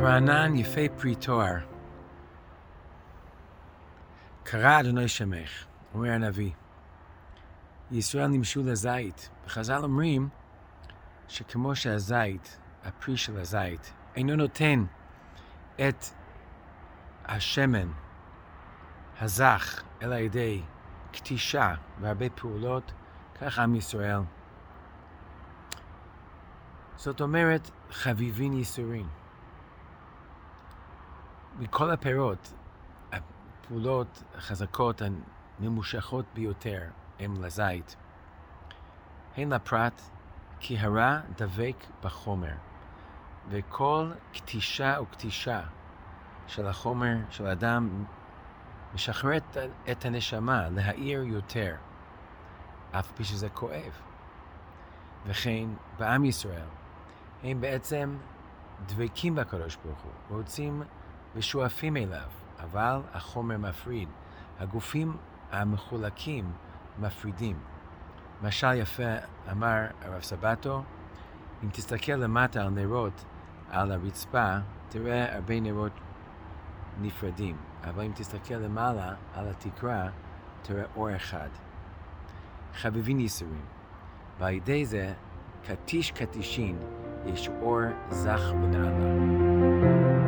סימן יפי פרי תואר. קרא אדוני שמך, אומר הנביא. ישראל נמשו לזית. וחז"ל אומרים שכמו שהזית, הפרי של הזית, אינו נותן את השמן הזך, אלא על ידי כתישה והרבה פעולות, כך עם ישראל. זאת אומרת, חביבין ייסורים. מכל הפירות, הפעולות החזקות הממושכות ביותר הן לזית. הן לפרט, כי הרע דבק בחומר, וכל כתישה וכתישה של החומר של האדם משחררת את הנשמה להאיר יותר, אף פי שזה כואב. וכן בעם ישראל, הם בעצם דבקים בקדוש ברוך הוא, רוצים ושואפים אליו, אבל החומר מפריד. הגופים המחולקים מפרידים. משל יפה אמר הרב סבתו, אם תסתכל למטה על נרות על הרצפה, תראה הרבה נרות נפרדים, אבל אם תסתכל למעלה על התקרה, תראה אור אחד. חביבין ייסורים, ועל ידי זה, קטיש קטישין, יש אור זך ונעלה.